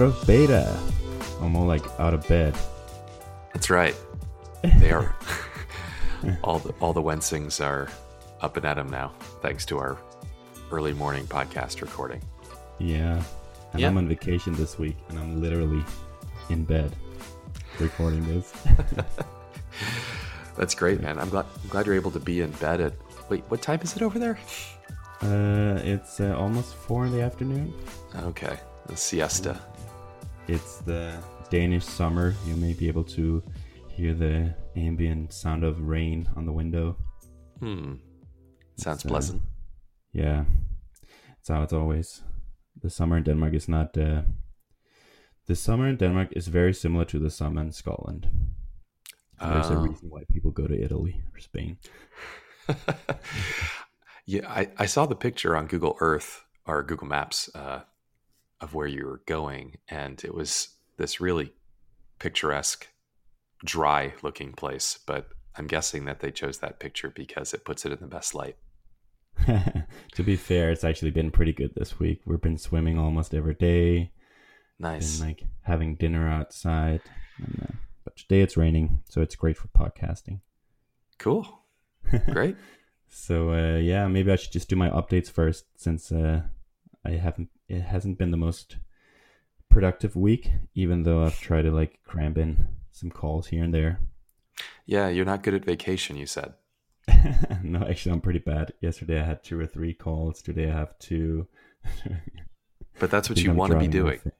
out of beta. More like out of bed. That's right. They are. all the all the Wensings are up and at 'em now, thanks to our early morning podcast recording. Yeah. And Yeah. I'm on vacation this week and I'm literally in bed recording this. That's great, man. I'm glad I'm glad you're able to be in bed at wait, what time is it over there? uh, it's uh, almost four in the afternoon. Okay. The siesta. It's the Danish summer. You may be able to hear the ambient sound of rain on the window. Hmm. Sounds uh, pleasant. Yeah, it's how it's always. The summer in Denmark is not. Uh, the summer in Denmark is very similar to the summer in Scotland. And There's a Oh. reason why people go to Italy or Spain. yeah, I, I saw the picture on Google Earth or Google Maps uh, of where you were going, and it was this really picturesque, dry looking place. But I'm guessing that they chose that picture because it puts it in the best light. to be fair, it's actually been pretty good this week. We've been swimming almost every day. Nice. Been like having dinner outside. And, uh, but today it's raining, so it's great for podcasting. Cool. Great. So uh, yeah, maybe I should just do my updates first, since uh, I haven't. It hasn't been the most productive week, even though I've tried to like cram in some calls here and there. yeah, you're not good at vacation, you said. no, actually, I'm pretty bad. Yesterday I had two or three calls. Today I have two. But that's what you I'm want to be doing. fa-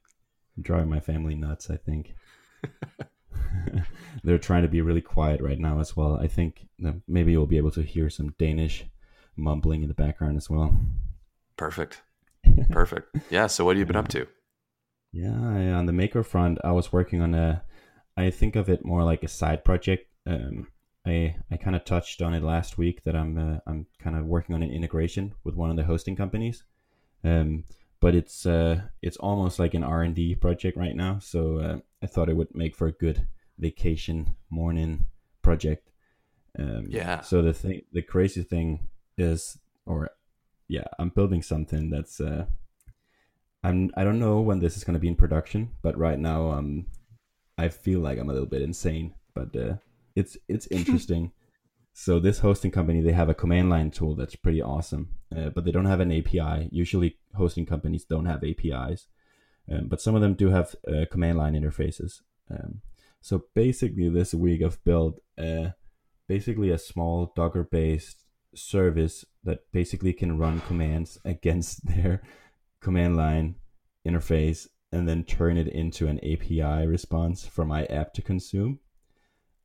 driving my family nuts. I think they're trying to be really quiet right now as well. I think that maybe you'll be able to hear some Danish mumbling in the background as well. Perfect. Perfect. Yeah. So what have you been up to? Yeah, I, on the maker front, I was working on a. I think of it more like a side project. Um, I I kind of touched on it last week that I'm uh, I'm kind of working on an integration with one of the hosting companies. Um, but it's uh it's almost like an R and D project right now. So uh, I thought it would make for a good vacation morning project. Um, Yeah. So the thing, the crazy thing is, or yeah, I'm building something that's uh I'm I don't know when this is going to be in production, but right now um I feel like I'm a little bit insane, but uh, it's it's interesting. so this hosting company they have a command line tool that's pretty awesome, uh, but they don't have an API. Usually hosting companies don't have APIs, um, but some of them do have uh, command line interfaces. Um, so basically, this week I've built uh, basically a small Docker based service that basically can run commands against their command line interface and then turn it into an API response for my app to consume,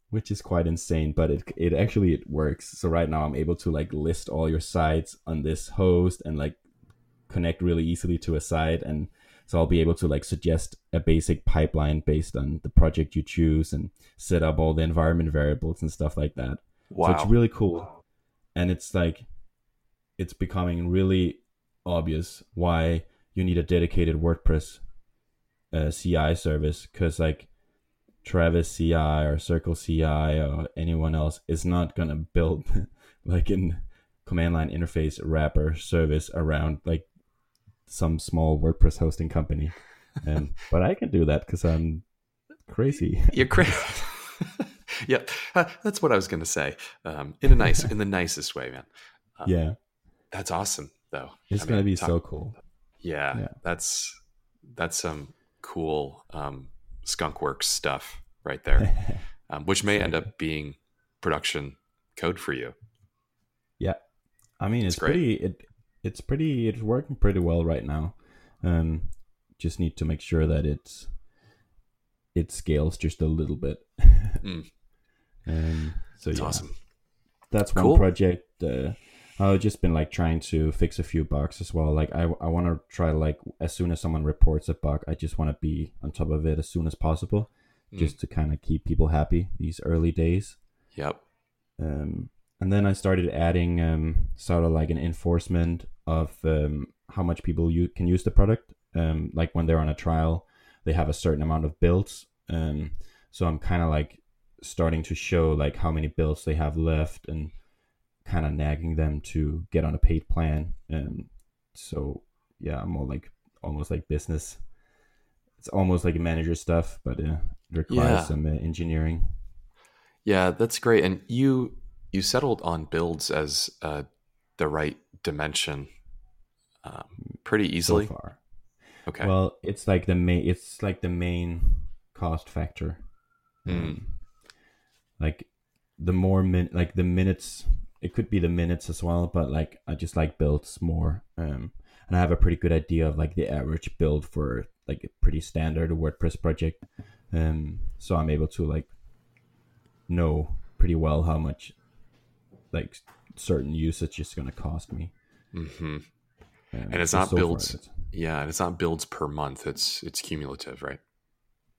which is quite insane. But it it actually it works. So right now I'm able to like list all your sites on this host and like connect really easily to a site and so I'll be able to like suggest a basic pipeline based on the project you choose and set up all the environment variables and stuff like that. Wow. So it's really cool. And it's like it's becoming really obvious why you need a dedicated WordPress uh, CI service because like Travis CI or Circle CI or anyone else is not gonna build like an command line interface wrapper service around like some small WordPress hosting company. Um, but I can do that because I'm crazy. You're crazy. yep, uh, that's what I was going to say. Um, in a nice, in the nicest way, man. Um, yeah, that's awesome, though. it's I gonna be talk- so cool. Yeah, Yeah. that's that's some cool um, skunkworks stuff right there, um, which may end up being production code for you. Yeah, I mean it's, It's pretty it it's pretty it's working pretty well right now. Um, just need to make sure that it's it scales just a little bit. Mm. Um, so It's yeah, awesome. that's one Cool. project. Uh, I've just been like trying to fix a few bugs as well. Like I I want to try like as soon as someone reports a bug, I just want to be on top of it as soon as possible, Mm. just to kind of keep people happy these early days. Yep. Um, and then I started adding um, sort of like an enforcement of um, how much people you can use the product. Um, like when they're on a trial, they have a certain amount of builds. Um, so I'm kind of like starting to show like how many builds they have left and kind of nagging them to get on a paid plan. Um, so yeah, I'm more like almost like business it's almost like manager stuff, but uh, it requires Yeah. some uh, engineering. Yeah, that's great. And you you settled on builds as uh, the right dimension um, pretty So easily. far, okay. well, it's like the main. It's like the main cost factor. Mm. Um, like the more min, like the minutes. It could be the minutes as well, but like I just like builds more. Um, and I have a pretty good idea of like the average build for like a pretty standard WordPress project. Um, so I'm able to like know pretty well how much like certain usage is going to cost me. hmm Um, And it's not so far builds- it's- Yeah, and it's not builds per month. It's it's cumulative, right?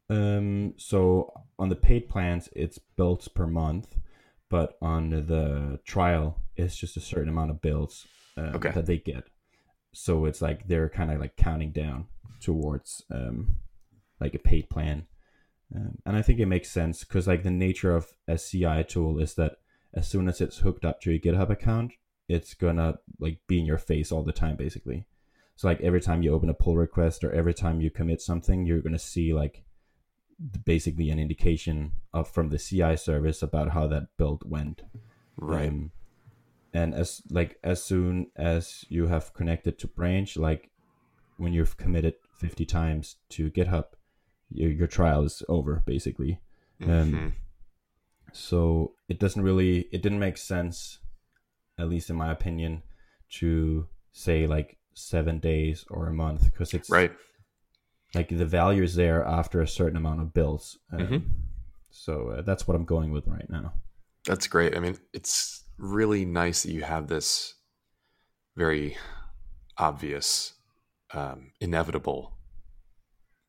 Um, so on the paid plans, it's builds per month, but on the trial, it's just a certain amount of builds um, Okay. that they get. So it's like they're kind of like counting down towards um, like a paid plan, um, and I think it makes sense because like the nature of a CI tool is that as soon as it's hooked up to your GitHub account, it's gonna like be in your face all the time, basically. So like every time you open a pull request or every time you commit something, you're gonna see like basically an indication of from the CI service about how that build went. Right. Um, and as like as soon as you have connected to branch, like when you've committed 50 times to GitHub, your, your trial is over basically. um, Mhm. So it doesn't really it didn't make sense, at least in my opinion, to say like seven days or a month because it's Right. Like the value is there after a certain amount of bills. Um, Mhm. So uh, that's what I'm going with right now. That's great. I mean, it's really nice that you have this very obvious, um, inevitable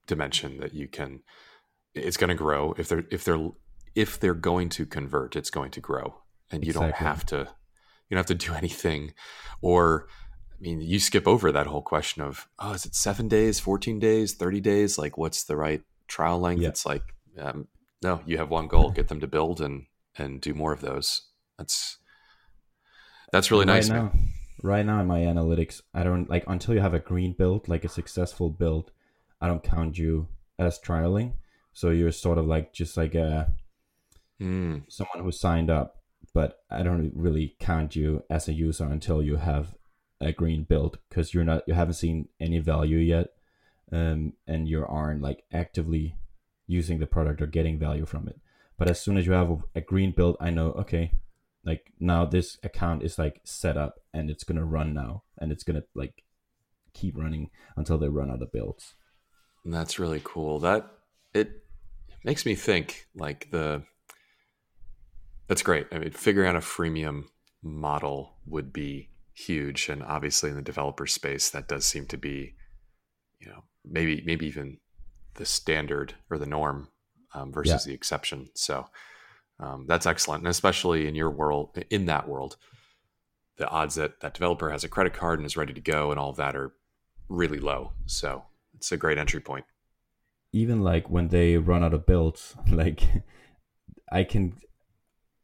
dimension that you can. It's going to grow if they're if they're if they're going to convert. It's going to grow, and you don't have to you don't have to do anything. Or, I mean, you skip over that whole question of oh, is it seven days, fourteen days, thirty days? Like, what's the right trial length? Yeah. It's like um, no, you have one goal: get them to build and and do more of those. That's that's really nice, right man. now. Right now in my analytics, I don't like until you have a green build, like a successful build. I don't count you as trialing. So you're sort of like just like a Mm, someone who signed up, but I don't really count you as a user until you have a green build because you're not you haven't seen any value yet, um, and you aren't like actively using the product or getting value from it. But as soon as you have a, green build, I know okay, like now this account is like set up and it's gonna run now, and it's gonna like keep running until they run out of builds. and that's really cool. That it makes me think like the. That's great. I mean, figuring out a freemium model would be huge, and obviously in the developer space, that does seem to be, you know, maybe maybe even the standard or the norm um, versus the exception. So um, that's excellent, and especially in your world, in that world, the odds that that developer has a credit card and is ready to go and all of that are really low. So it's a great entry point. even like when they run out of builds, like I can,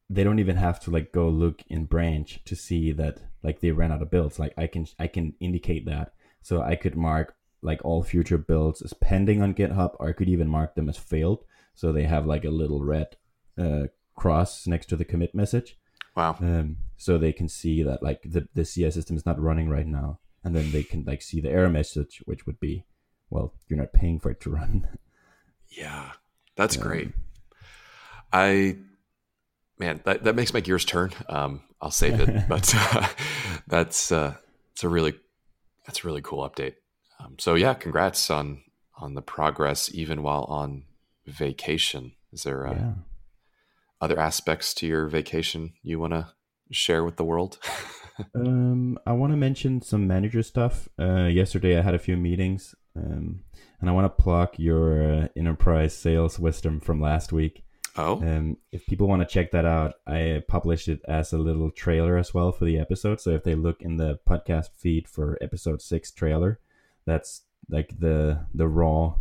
they don't even have to like go look in branch to see that like they ran out of builds. Like I can, I can indicate that. So I could mark like all future builds as pending on GitHub, or I could even mark them as failed. So they have like a little red uh, cross next to the commit message. Wow. Um, so they can see that like the, the CI system is not running right now. And then they can like see the error message, which would be, well, you're not paying for it to run. Yeah, that's Yeah. great. I, man, that, that makes my gears turn. Um, I'll save it, but uh, that's uh, it's a really that's a really cool update. Um, so yeah, congrats on on the progress, even while on vacation. Is there uh, yeah. other aspects to your vacation you want to share with the world? Um, I want to mention some manager stuff. Uh, yesterday I had a few meetings, um, and I want to plug your uh, enterprise sales wisdom from last week. Oh, Um, if people want to check that out, I published it as a little trailer as well for the episode. So if they look in the podcast feed for episode six trailer, that's like the the raw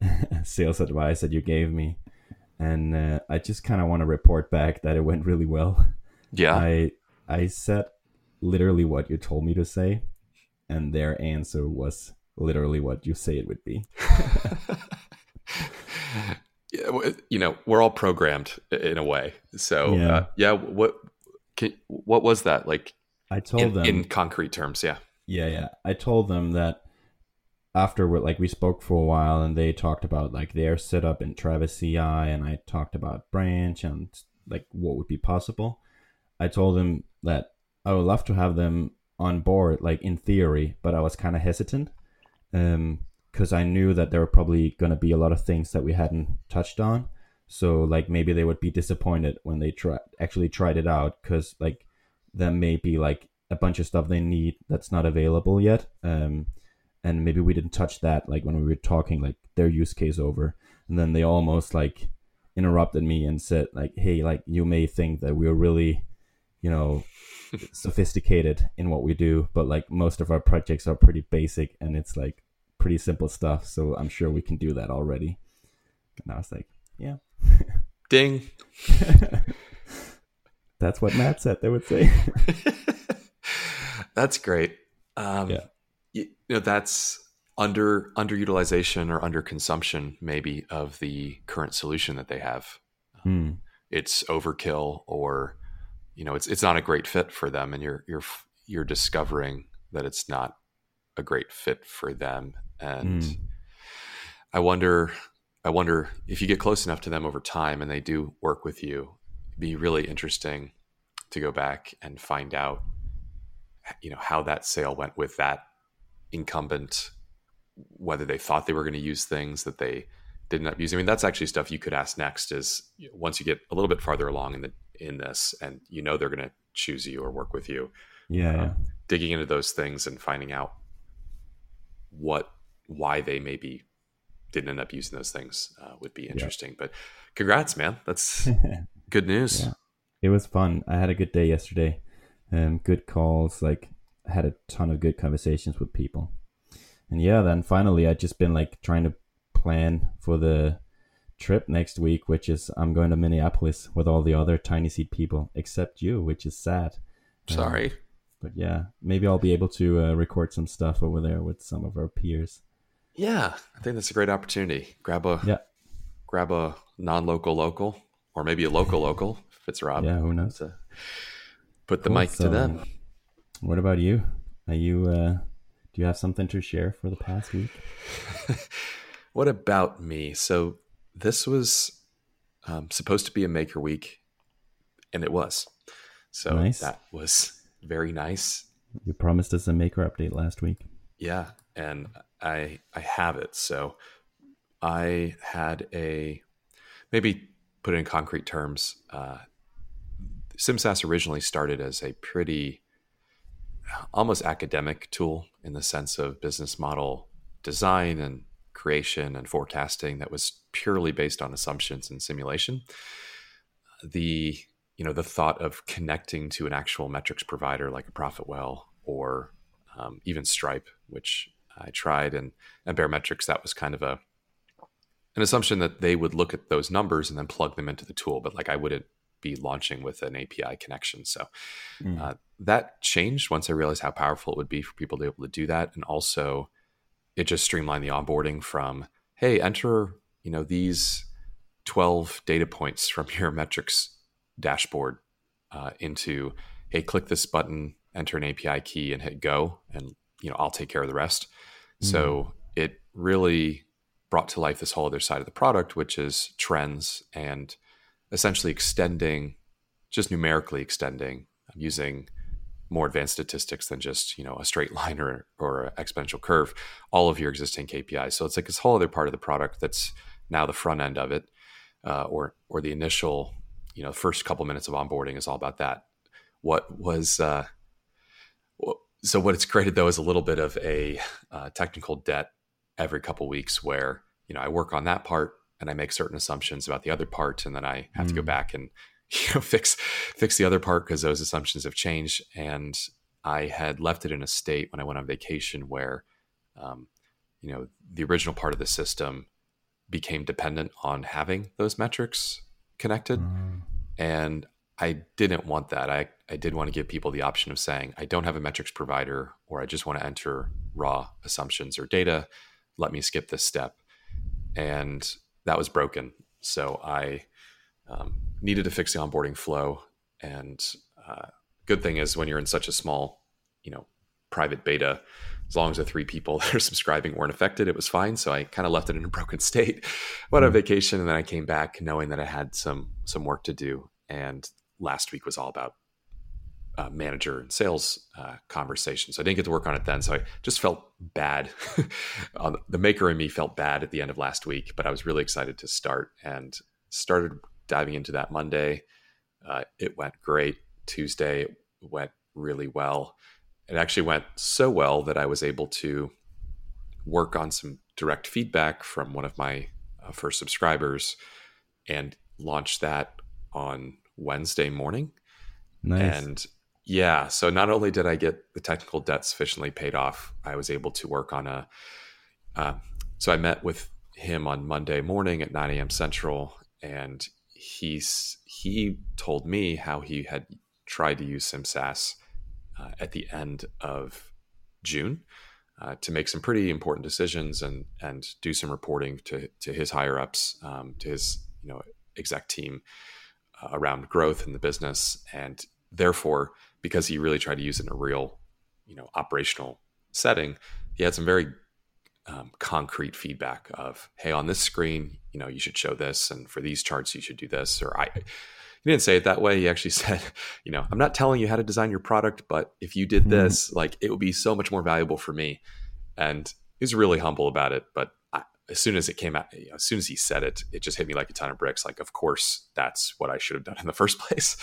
sales advice that you gave me, and uh, I just kind of want to report back that it went really well. yeah, I I said literally what you told me to say, and their answer was literally what you say it would be. yeah, you know, we're all programmed in a way. So Yeah. uh, yeah, what can, what was that like I told in, them in concrete terms? Yeah. Yeah, yeah. I told them that after we like we spoke for a while and they talked about like their setup in Travis CI and I talked about branch and like what would be possible. I told them that I would love to have them on board like in theory, but I was kind of hesitant um cuz I knew that there were probably going to be a lot of things that we hadn't touched on. So like maybe they would be disappointed when they try actually tried it out cuz like there may be like a bunch of stuff they need that's not available yet. Um, and maybe we didn't touch that like when we were talking like their use case over, and then they almost like interrupted me and said like, "Hey, like you may think that we're really, you know, sophisticated in what we do, but like most of our projects are pretty basic and it's like pretty simple stuff. So I'm sure we can do that already." And I was like, "Yeah." Ding. That's what Matt said. They would say. that's great. Um, Yeah. You, you know, that's under underutilization or underconsumption, maybe, of the current solution that they have. Hmm. It's overkill, or you know, it's it's not a great fit for them, and you're you're you're discovering that it's not a great fit for them. And Mm. I wonder, I wonder if you get close enough to them over time, and they do work with you, it'd be really interesting to go back and find out you know how that sale went with that incumbent whether they thought they were going to use things that they did not use i mean that's actually stuff you could ask next is once you get a little bit farther along in the in this and you know they're going to choose you or work with you Yeah, yeah. um, digging into those things and finding out what why they maybe didn't end up using those things uh, would be interesting but congrats man that's good news Yeah. it was fun. I had a good day yesterday. Um, good calls. Like I had a ton of good conversations with people. And yeah, then finally I just been like trying to plan for the trip next week, which is I'm going to Minneapolis with all the other Tiny Seed people, except you, which is sad. Um, sorry but yeah, maybe I'll be able to uh, record some stuff over there with some of our peers. Yeah, I think that's a great opportunity. Grab a Yeah. grab a non-local local, or maybe a local local if it's Rob. Yeah, who knows? put the Cool, mic to them. What about you? Are you? Uh, do you have something to share for the past week? What about me? So this was um, supposed to be a Maker Week, and it was. So Nice. that was very nice. You promised us a maker update last week. Yeah, and I I have it. So I had a maybe put it in concrete terms. Uh, SimSaaS originally started as a pretty almost academic tool in the sense of business model design and creation and forecasting that was purely based on assumptions and simulation. The you know the thought of connecting to an actual metrics provider like a Profitwell or um, even Stripe, which I tried, and and Baremetrics, that was kind of a an assumption that they would look at those numbers and then plug them into the tool, but like I wouldn't be launching with an API connection. So Mm. uh, that changed once I realized how powerful it would be for people to be able to do that, and also it just streamlined the onboarding from hey, enter you know these twelve data points from your metrics dashboard uh, into hey, click this button, enter an API key, and hit go, and you know I'll take care of the rest. So it really brought to life this whole other side of the product, which is trends and essentially extending, just numerically extending, using more advanced statistics than just you know a straight line or or an exponential curve, all of your existing KPIs. So it's like this whole other part of the product that's now the front end of it, uh, or or the initial you know first couple minutes of onboarding is all about that. What was uh, so what it's created though is a little bit of a uh, technical debt every couple weeks where you know I work on that part and I make certain assumptions about the other part and then I have to go Mm. back and you know fix fix the other part because those assumptions have changed and I had left it in a state when I went on vacation where um, you know the original part of the system became dependent on having those metrics connected Mm. and I didn't want that. I, I did want to give people the option of saying, I don't have a metrics provider, or I just want to enter raw assumptions or data. Let me skip this step. And that was broken. So I um, needed to fix the onboarding flow. And uh, good thing is when you're in such a small, you know, private beta, as long as the three people that are subscribing weren't affected, it was fine. So I kind of left it in a broken state. Went on hmm. vacation, and then I came back knowing that I had some some work to do. And last week was all about uh, manager and sales uh, conversations. I didn't get to work on it then, so I just felt bad. the maker in me felt bad at the end of last week, but I was really excited to start and started diving into that Monday. Uh, it went great. Tuesday went really well. It actually went so well that I was able to work on some direct feedback from one of my uh, first subscribers and launch that on Wednesday morning. Nice. And yeah, so not only did I get the technical debt sufficiently paid off, I was able to work on a. Uh, so I met with him on Monday morning at 9 a.m. Central, and he's he told me how he had tried to use SimSaaS uh, at the end of June uh, to make some pretty important decisions and and do some reporting to to his higher ups, um, to his you know exec team around growth in the business, and therefore because he really tried to use it in a real you know operational setting, he had some very um, concrete feedback of hey on this screen you know you should show this and for these charts you should do this or i he didn't say it that way he actually said you know i'm not telling you how to design your product but if you did mm-hmm. this mm-hmm. like it would be so much more valuable for me and he's really humble about it but as soon as it came out you know, as soon as he said it it just hit me like a ton of bricks like of course that's what i should have done in the first place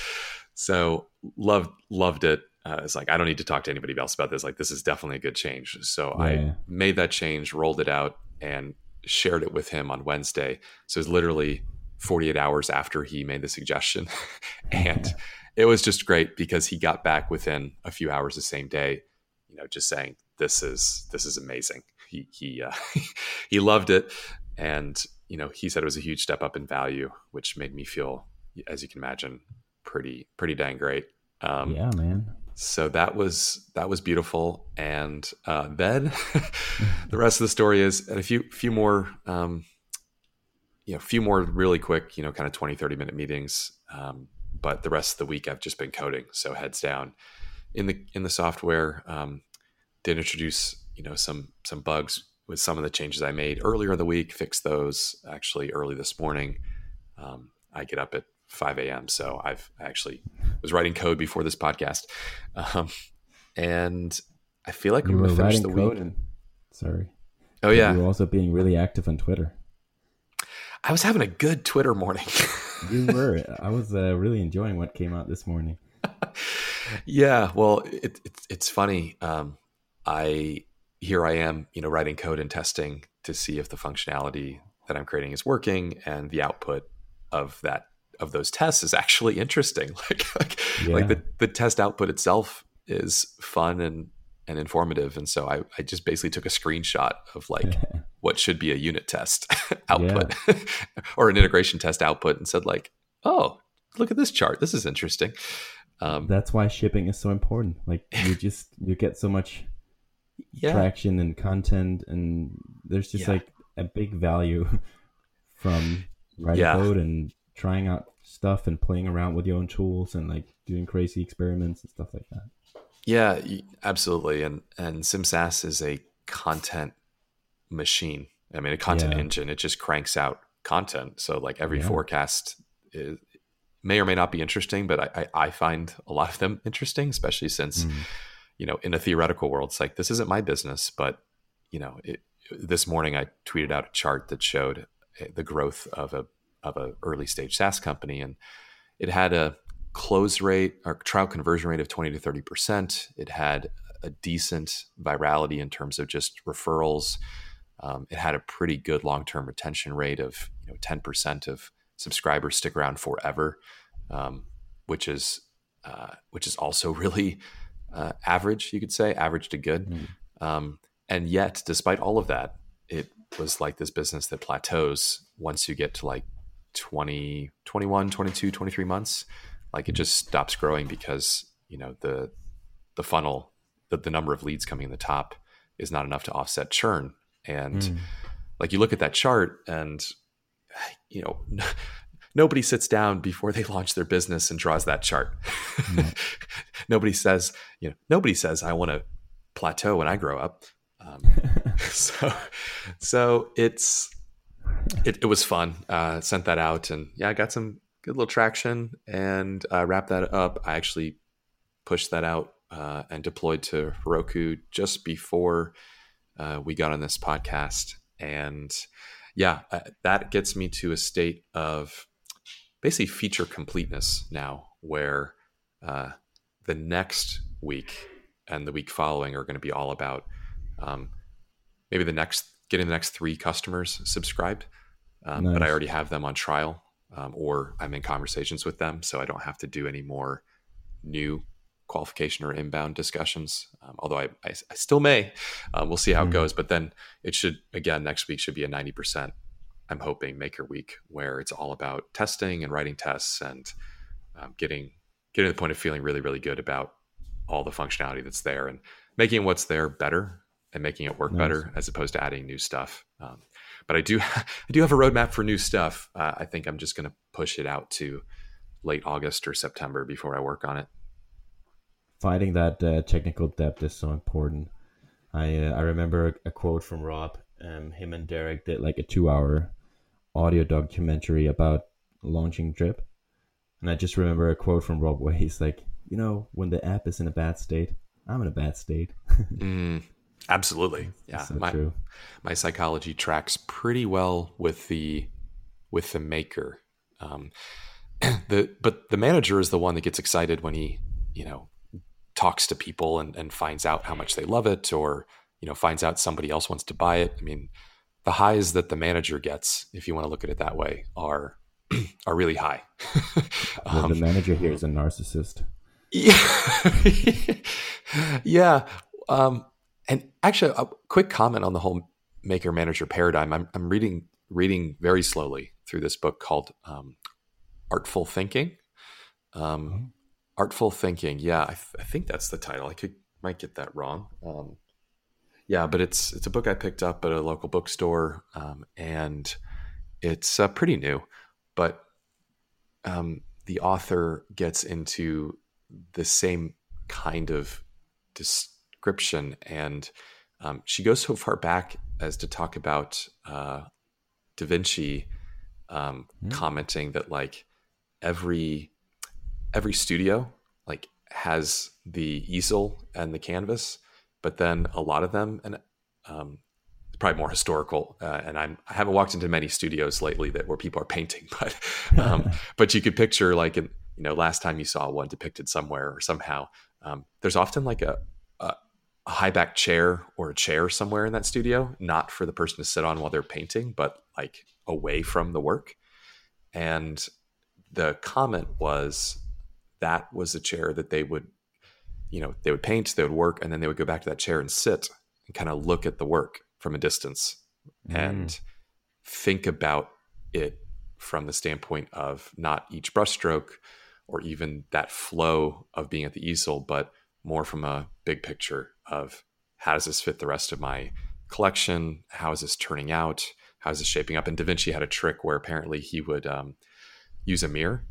so loved loved it uh, it's like I don't need to talk to anybody else about this. Like this is definitely a good change. So yeah. I made that change, rolled it out, and shared it with him on Wednesday. So it's literally 48 hours after he made the suggestion, and it was just great because he got back within a few hours the same day. You know, just saying this is this is amazing. He he uh, he loved it, and you know he said it was a huge step up in value, which made me feel, as you can imagine, pretty pretty dang great. Um, yeah, man. so that was that was beautiful. And uh, then the rest of the story is and a few few more um, you know a few more really quick you know kind of 20 30 minute meetings. Um, but the rest of the week i've just been coding. So heads down in the in the software um, did introduce you know some some bugs with some of the changes i made earlier in the week fixed those actually early this morning um, i get up at 5 a.m. So I've actually was writing code before this podcast, um, and I feel like you were writing the code. And, sorry. Oh yeah. You were also being really active on Twitter. I was having a good Twitter morning. you were. I was uh, really enjoying what came out this morning. yeah. Well, it, it, it's funny. Um, I here I am, you know, writing code and testing to see if the functionality that I'm creating is working, and the output of that of those tests is actually interesting. Like like, yeah. like the, the test output itself is fun and and informative. And so I, I just basically took a screenshot of like what should be a unit test output or an integration test output and said like, oh, look at this chart. This is interesting. Um, That's why shipping is so important. Like you just you get so much yeah. traction and content, and there's just yeah. like a big value from writing yeah. code and trying out stuff and playing around with your own tools and like doing crazy experiments and stuff like that. Yeah, absolutely. And and SimSaaS is a content machine. I mean, a content yeah. engine. It just cranks out content. So like every yeah. forecast is, may or may not be interesting, but I, I, I, find a lot of them interesting, especially since mm. You know in a theoretical world, it's like this isn't my business, but you know, it, this morning I tweeted out a chart that showed eh, the growth of a of a early stage SaaS company, and it had a close rate or trial conversion rate of 20 to 30 percent. It had a decent virality in terms of just referrals. Um, it had a pretty good long term retention rate of you know 10 percent of subscribers stick around forever, um, which is uh, which is also really uh, average, you could say, average to good. Mm. Um, and yet, despite all of that, it was like this business that plateaus once you get to like 20, 21, 22, 23 months Like it just stops growing because you know the the funnel, the, the number of leads coming in the top is not enough to offset churn. And mm. like you look at that chart, and you know. Nobody sits down before they launch their business and draws that chart. Mm. nobody says, you know, nobody says I want to plateau when I grow up. Um, so, so it's it, it was fun. Uh, sent that out, and yeah, I got some good little traction, and uh, wrapped that up. I actually pushed that out uh, and deployed to Heroku just before uh, we got on this podcast, and yeah, uh, that gets me to a state of basically feature completeness now, where uh, the next week and the week following are going to be all about um, maybe the next getting the next three customers subscribed, um, nice. but I already have them on trial um, or I'm in conversations with them, so I don't have to do any more new qualification or inbound discussions. Um, although I, I, I, still may, um, we'll see how mm-hmm. it goes. But then it should again next week should be a ninety percent. I'm hoping maker week where it's all about testing and writing tests and um, getting getting to the point of feeling really really good about all the functionality that's there and making what's there better and making it work nice. better as opposed to adding new stuff. Um, but I do I do have a roadmap for new stuff. Uh, I think I'm just going to push it out to late August or September before I work on it. Finding that uh, technical depth is so important. I uh, I remember a, quote from Rob. Um, him and Derrick did like a two-hour audio documentary about launching Drip, and I just remember a quote from Rob where he's like, "You know, when the app is in a bad state, I'm in a bad state." mm, Absolutely. Yeah. So my, true. my psychology tracks pretty well with the with the maker. Um, the but the manager is the one that gets excited when he, you know, talks to people and, and finds out how much they love it or, you know, finds out somebody else wants to buy it. I mean, the highs that the manager gets, if you want to look at it that way, are are really high. well, um, the manager here is a narcissist. Yeah. yeah. Um, and actually, a quick comment on the whole maker manager paradigm. I'm, I'm reading reading very slowly through this book called um, Artful Thinking. Um, mm-hmm. Artful Thinking. Yeah, I, th- I, think that's the title. I could might get that wrong. Um, yeah, but it's it's a book I picked up at a local bookstore, um, and it's uh, pretty new. But um, the author gets into the same kind of description. And um, she goes so far back as to talk about uh, Da Vinci um, mm. commenting that like every every studio like has the easel and the canvas, but then a lot of them and um, probably more historical. Uh, and I'm, I haven't walked into many studios lately that where people are painting, but um, but you could picture like in, you know last time you saw one depicted somewhere or somehow um, there's often like a, a, a high back chair or a chair somewhere in that studio, not for the person to sit on while they're painting, but like away from the work. And the comment was that was a chair that they would, you know, they would paint, they would work, and then they would go back to that chair and sit and kind of look at the work from a distance mm. and think about it from the standpoint of not each brushstroke or even that flow of being at the easel, but more from a big picture of how does this fit the rest of my collection? How is this turning out? How is this shaping up? And Da Vinci had a trick where apparently he would um, use a mirror,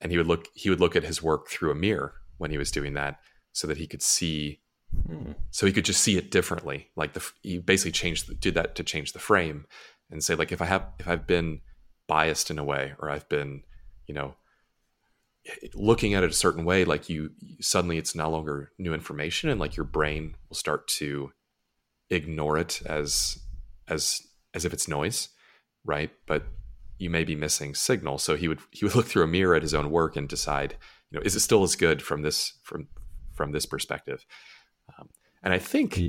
and he would look he would look at his work through a mirror when he was doing that, so that he could see, hmm. so he could just see it differently. Like the he basically changed did that to change the frame, and say like if I have if I've been biased in a way or I've been you know looking at it a certain way like you suddenly it's no longer new information and like your brain will start to ignore it as as as if it's noise right but you may be missing signal so he would he would look through a mirror at his own work and decide you know is it still as good from this from from this perspective um, and i think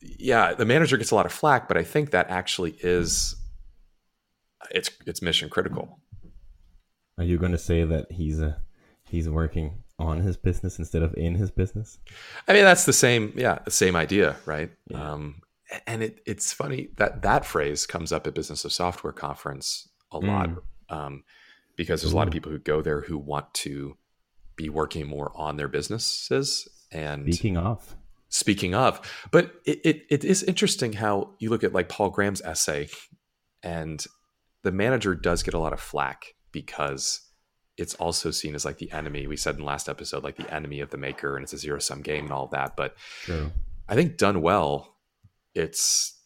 yeah the manager gets a lot of flack but i think that actually is it's it's mission critical are you going to say that he's a he's working on his business instead of in his business? I mean, that's the same. Yeah, the same idea, right? Yeah. Um, and it, it's funny that that phrase comes up at Business of Software conference a mm. lot um, because there's a lot of people who go there who want to be working more on their businesses. And speaking of, speaking of, but it, it, it is interesting how you look at like Paul Graham's essay, and the manager does get a lot of flack because it's also seen as like the enemy. We said in the last episode, like the enemy of the maker, and it's a zero sum game and all of that. But True. I think done well, it's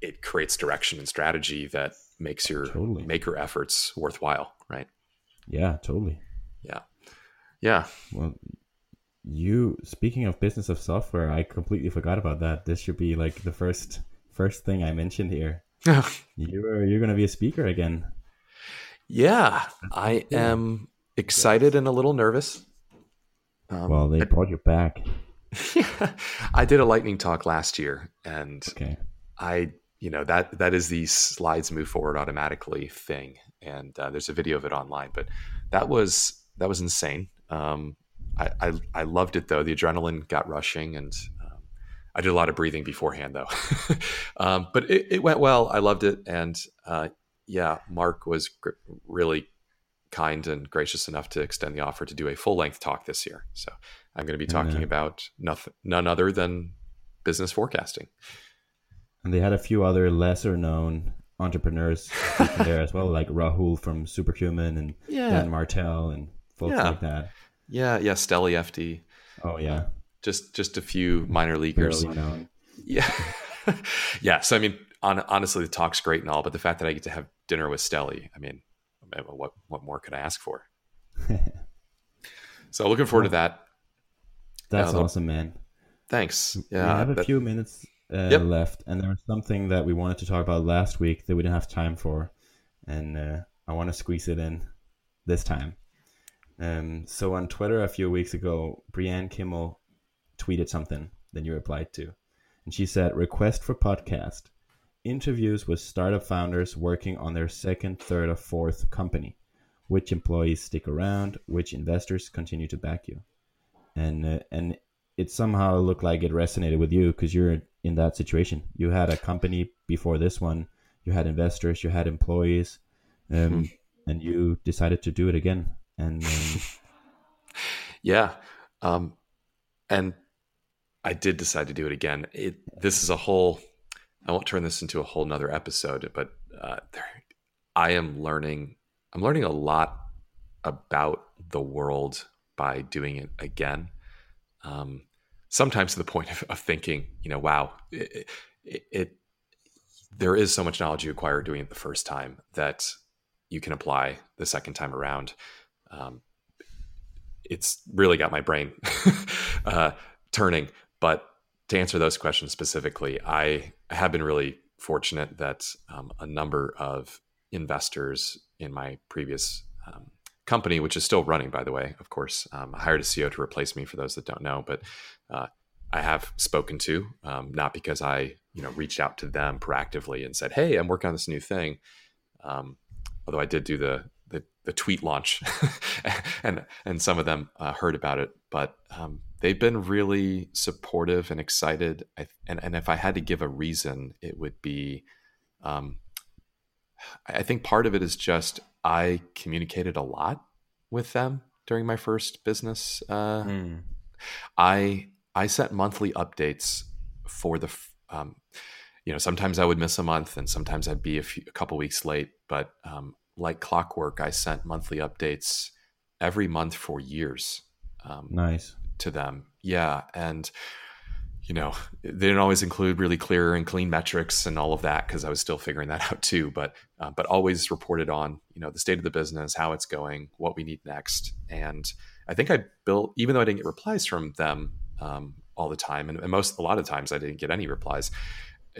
it creates direction and strategy that makes your Totally. maker efforts worthwhile, right? yeah, totally. Yeah. Yeah. Well, you speaking of business of software, I completely forgot about that. This should be like the first first thing I mentioned here. You're you're gonna be a speaker again. yeah. I am excited and a little nervous. Um, Well, they brought you back. I did a lightning talk last year and Okay. I, you know, that that is the slides move forward automatically thing, and uh, there's a video of it online. But that was that was insane. Um, I, I I loved it though. The adrenaline got rushing, and um, I did a lot of breathing beforehand though. um, but it, it went well. I loved it, and uh, yeah, Mark was gr- really kind and gracious enough to extend the offer to do a full length talk this year. So I'm going to be talking Yeah. about nothing, none other than business forecasting. And they had a few other lesser known entrepreneurs there as well, like Rahul from Superhuman and Dan Martell and folks Yeah. like that. Yeah, yeah, Steli Efti. Oh yeah, Just just a few minor leaguers. Yeah. yeah. So I mean, on, honestly, the talk's great and all, but the fact that I get to have dinner with Steli, I mean, what what more could I ask for? So looking forward to that. That's Yeah, the- awesome, man. Thanks. we have a that- few minutes uh, Yep. left, and there was something that we wanted to talk about last week that we didn't have time for, and uh, I want to squeeze it in this time. Um, so on Twitter a few weeks ago, Brianne Kimmel tweeted something that you replied to, and she said, "Request for podcast: interviews with startup founders working on their second, third, or fourth company. Which employees stick around? Which investors continue to back you?" And uh, and it somehow looked like it resonated with you because you're in that situation. You had a company before this one, you had investors, you had employees, um, and you decided to do it again. And um, Yeah. Um, and I did decide to do it again. It, this is a whole, I won't turn this into a whole nother episode, but uh, there, I am learning, I'm learning a lot about the world by doing it again. Um, sometimes to the point of, of thinking, you know, wow, it, it, it, there is so much knowledge you acquire doing it the first time that you can apply the second time around. Um, it's really got my brain uh, turning. But to answer those questions specifically, I have been really fortunate that um, a number of investors in my previous um, company, which is still running, by the way, of course, um, I hired a CEO to replace me for those that don't know, but uh, I have spoken to, um, not because I, you know, reached out to them proactively and said, "Hey, I'm working on this new thing." Um, although I did do the the, tweet launch, and and some of them uh, heard about it, but um, they've been really supportive and excited. I, and and if I had to give a reason, it would be, um, I think part of it is just I communicated a lot with them during my first business. Uh, I I sent monthly updates for the, um, you know, sometimes I would miss a month and sometimes I'd be a, few, a couple weeks late, but um, like clockwork, I sent monthly updates every month for years um, nice. to them. Yeah, and you know, they didn't always include really clear and clean metrics and all of that because I was still figuring that out too. But uh, but always reported on you know the state of the business, how it's going, what we need next, and I think I built even though I didn't get replies from them um, all the time, and, and most a lot of times I didn't get any replies.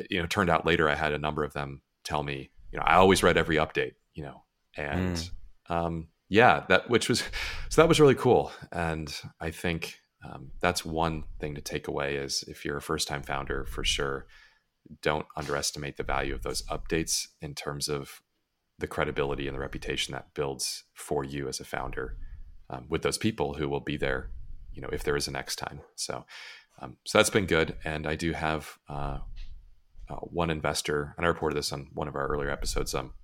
You know, it turned out later I had a number of them tell me, you know, I always read every update, you know, and um, yeah, that which was so that was really cool, and I think um, that's one thing to take away is if you're a first time founder, for sure, don't underestimate the value of those updates in terms of the credibility and the reputation that builds for you as a founder um, with those people who will be there, you know, if there is a next time. So, um, so that's been good, and I do have uh, uh, one investor, and I reported this on one of our earlier episodes. Um,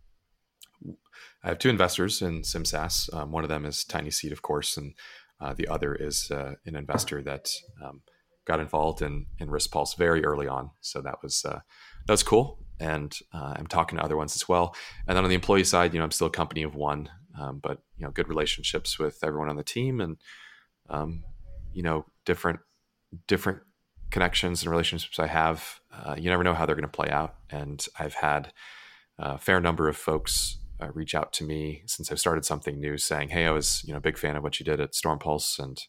I have two investors in SimSaaS. Um, one of them is TinySeed, of course, and Uh, the other is uh, an investor that um, got involved in in Risk Pulse very early on. So that was uh, was cool. And uh, I'm talking to other ones as well. And then on the employee side, you know, I'm still a company of one, um, but you know, good relationships with everyone on the team, and um, you know, different different connections and relationships I have. Uh, you never know how they're going to play out. And I've had a fair number of folks uh, reach out to me since I've started something new, saying, "Hey, I was you know a big fan of what you did at Storm Pulse, and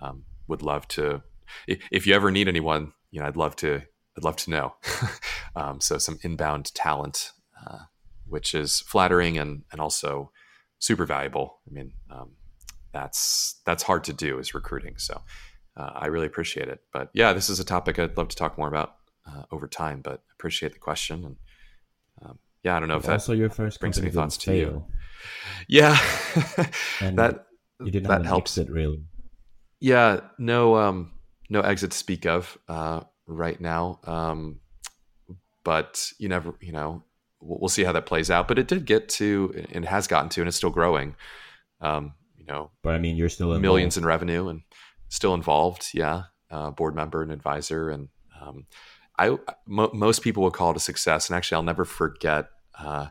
um, would love to. If, you ever need anyone, you know, I'd love to. I'd love to know. um, so some inbound talent, uh, which is flattering and and also super valuable. I mean, um, that's that's hard to do is recruiting. So uh, I really appreciate it. But yeah, this is a topic I'd love to talk more about uh, over time. But appreciate the question and yeah, I don't know if also that your first brings any thoughts to fail. you. Yeah, that you didn't that helps. it really. Yeah, no, um, no exit to speak of uh, right now. Um, but you never, you know, we'll, we'll see how that plays out. But it did get to, and has gotten to, and it's still growing. Um, you know, But I mean, you're still involved. millions in revenue and still involved. Yeah, uh, board member and advisor, and um, I most people would call it a success. And actually, I'll never forget uh,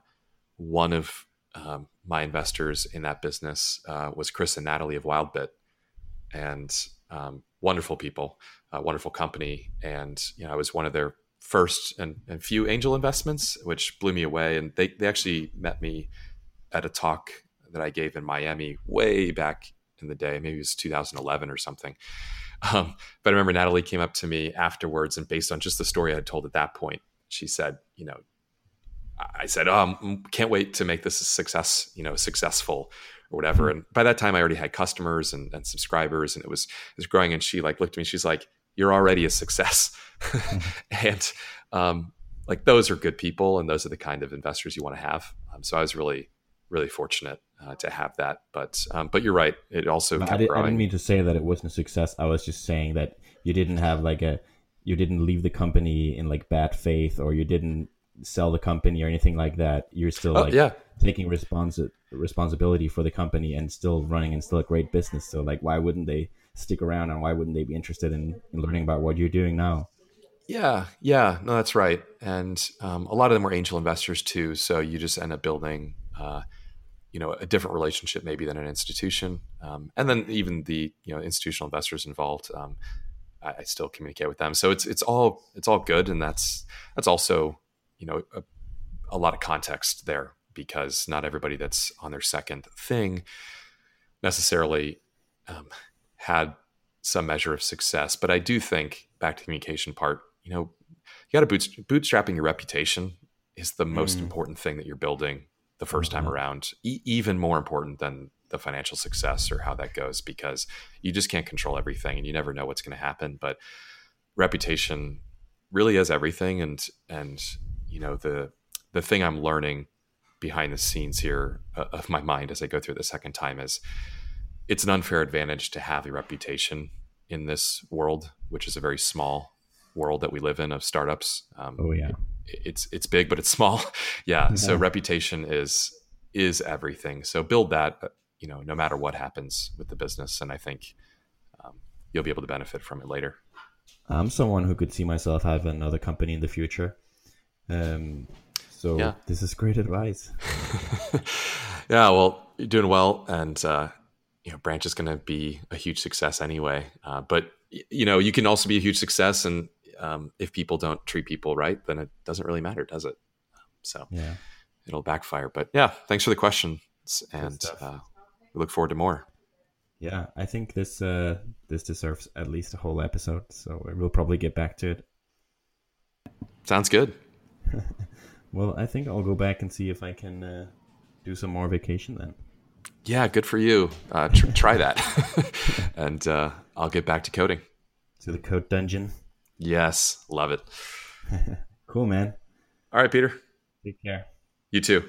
one of um, my investors in that business uh, was Chris and Natalie of Wildbit, and um, wonderful people, wonderful company, and you know I was one of their first and, and few angel investments, which blew me away. And they they actually met me at a talk that I gave in Miami way back in the day, maybe it was 2011 or something. Um, but I remember Natalie came up to me afterwards, and based on just the story I had told at that point, she said, "You know, I said, um, can't wait to make this a success, you know, successful or whatever. And by that time, I already had customers and, and subscribers, and it was it was growing. And she like looked at me, she's like, "You're already a success," and um, like those are good people, and those are the kind of investors you want to have. Um, so I was really really fortunate uh, to have that. But um, but you're right, it also I, did, didn't mean to say that it wasn't a success. I was just saying that you didn't have like a, you didn't leave the company in like bad faith, or you didn't sell the company or anything like that. You're still oh like yeah, taking responsi- responsibility for the company and still running and still a great business. So like, why wouldn't they stick around and why wouldn't they be interested in, in learning about what you're doing now? Yeah, yeah, no, that's right. And um, a lot of them were angel investors too. So you just end up building, uh, you know, a different relationship maybe than an institution. Um, and then even the you know institutional investors involved, um, I, I still communicate with them. So it's it's all it's all good, and that's that's also you know a, a lot of context there because not everybody that's on their second thing necessarily um, had some measure of success. But I do think back to the communication part, you know, you got to bootstrapping your reputation is the most Mm. important thing that you're building the 1st time Mhm. around, e- even more important than the financial success or how that goes, because you just can't control everything and you never know what's going to happen. But reputation really is everything. And, and, you know, the, the thing I'm learning behind the scenes here uh, of my mind as I go through the second time is it's an unfair advantage to have a reputation in this world, which is a very small world that we live in of startups. Um, Oh yeah. it's it's big, but it's small. yeah. So reputation is is everything. So build that, uh, you know, no matter what happens with the business, and I think um, you'll be able to benefit from it later. I'm someone who could see myself have another company in the future. Um, so Yeah. this is great advice. yeah. Well, you're doing well, and uh, you know, Branch is going to be a huge success anyway. Uh, but you know, you can also be a huge success, and um, if people don't treat people right, then it doesn't really matter, does it? So Yeah. it'll backfire. But yeah, thanks for the questions, and uh, we look forward to more. Yeah, I think this uh this deserves at least a whole episode, so we'll probably get back to it. Sounds good. Well, I think I'll go back and see if I can uh, do some more vacation then. Yeah, good for you. Uh, tr- try that, and uh, I'll get back to coding. To the code dungeon. Yes, love it. Cool, man. All right, Peter. Take care. You too.